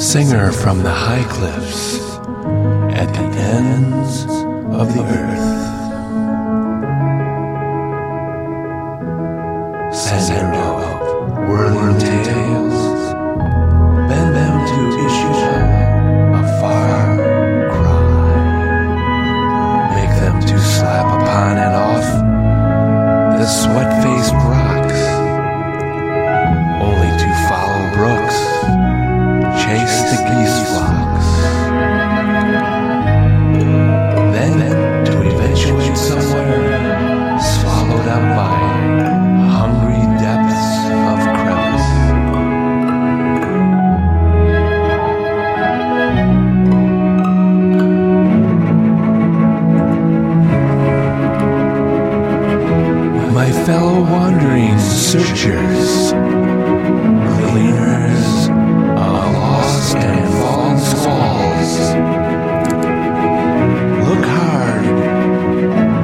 singer from the high cliffs at the ends of the earth. Sender of whirling tales, My fellow wandering searchers, gleaners of lost and fallen squalls, look hard,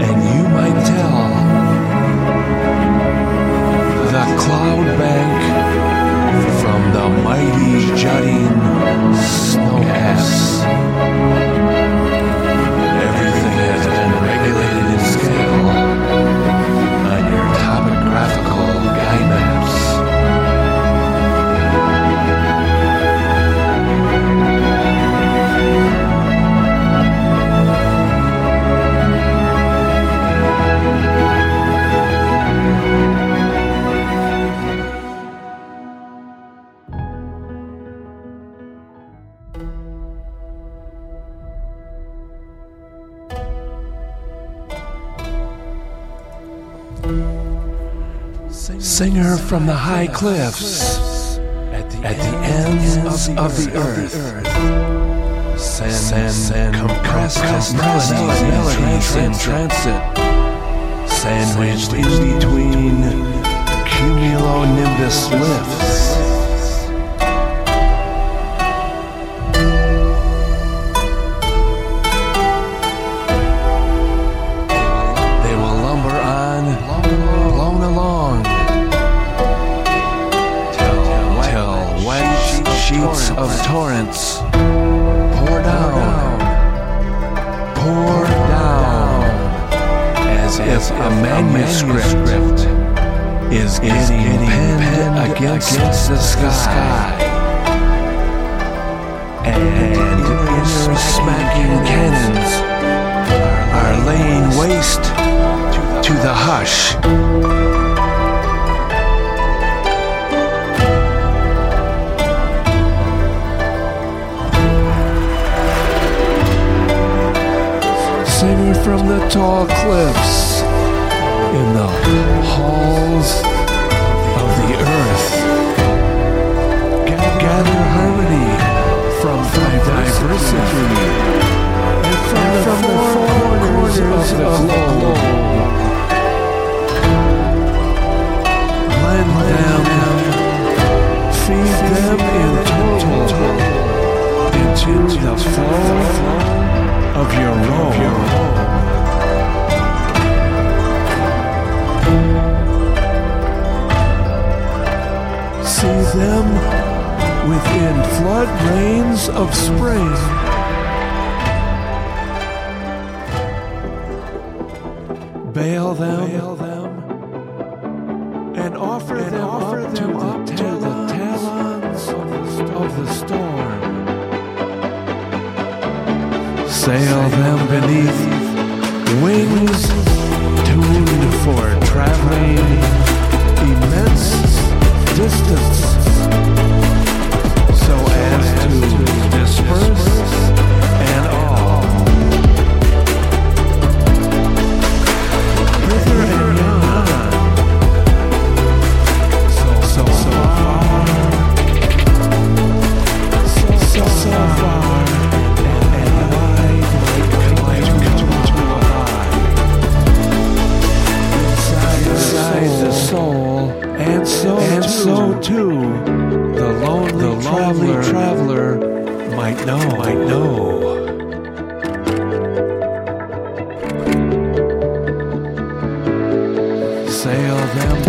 and you might tell the cloud bank from the mighty jutting Singer from the high cliffs at the, ends of, the earth. Send, compressed, melodies in transit, sandwiched in between cumulonimbus lifts. Of torrents pour down, pour down, as if a manuscript is getting penned against the sky. And inner smacking cannons are laying waste to the hush. Cliffs in the halls of the earth. Gather harmony from diversity and from, the, four corners, of the globe. Blend them, feed them in total into the flow them within flood rains of spring. Bail them, and offer them up to, up to the talons of the storm. Sail them beneath wings tuned for traveling distance know sail them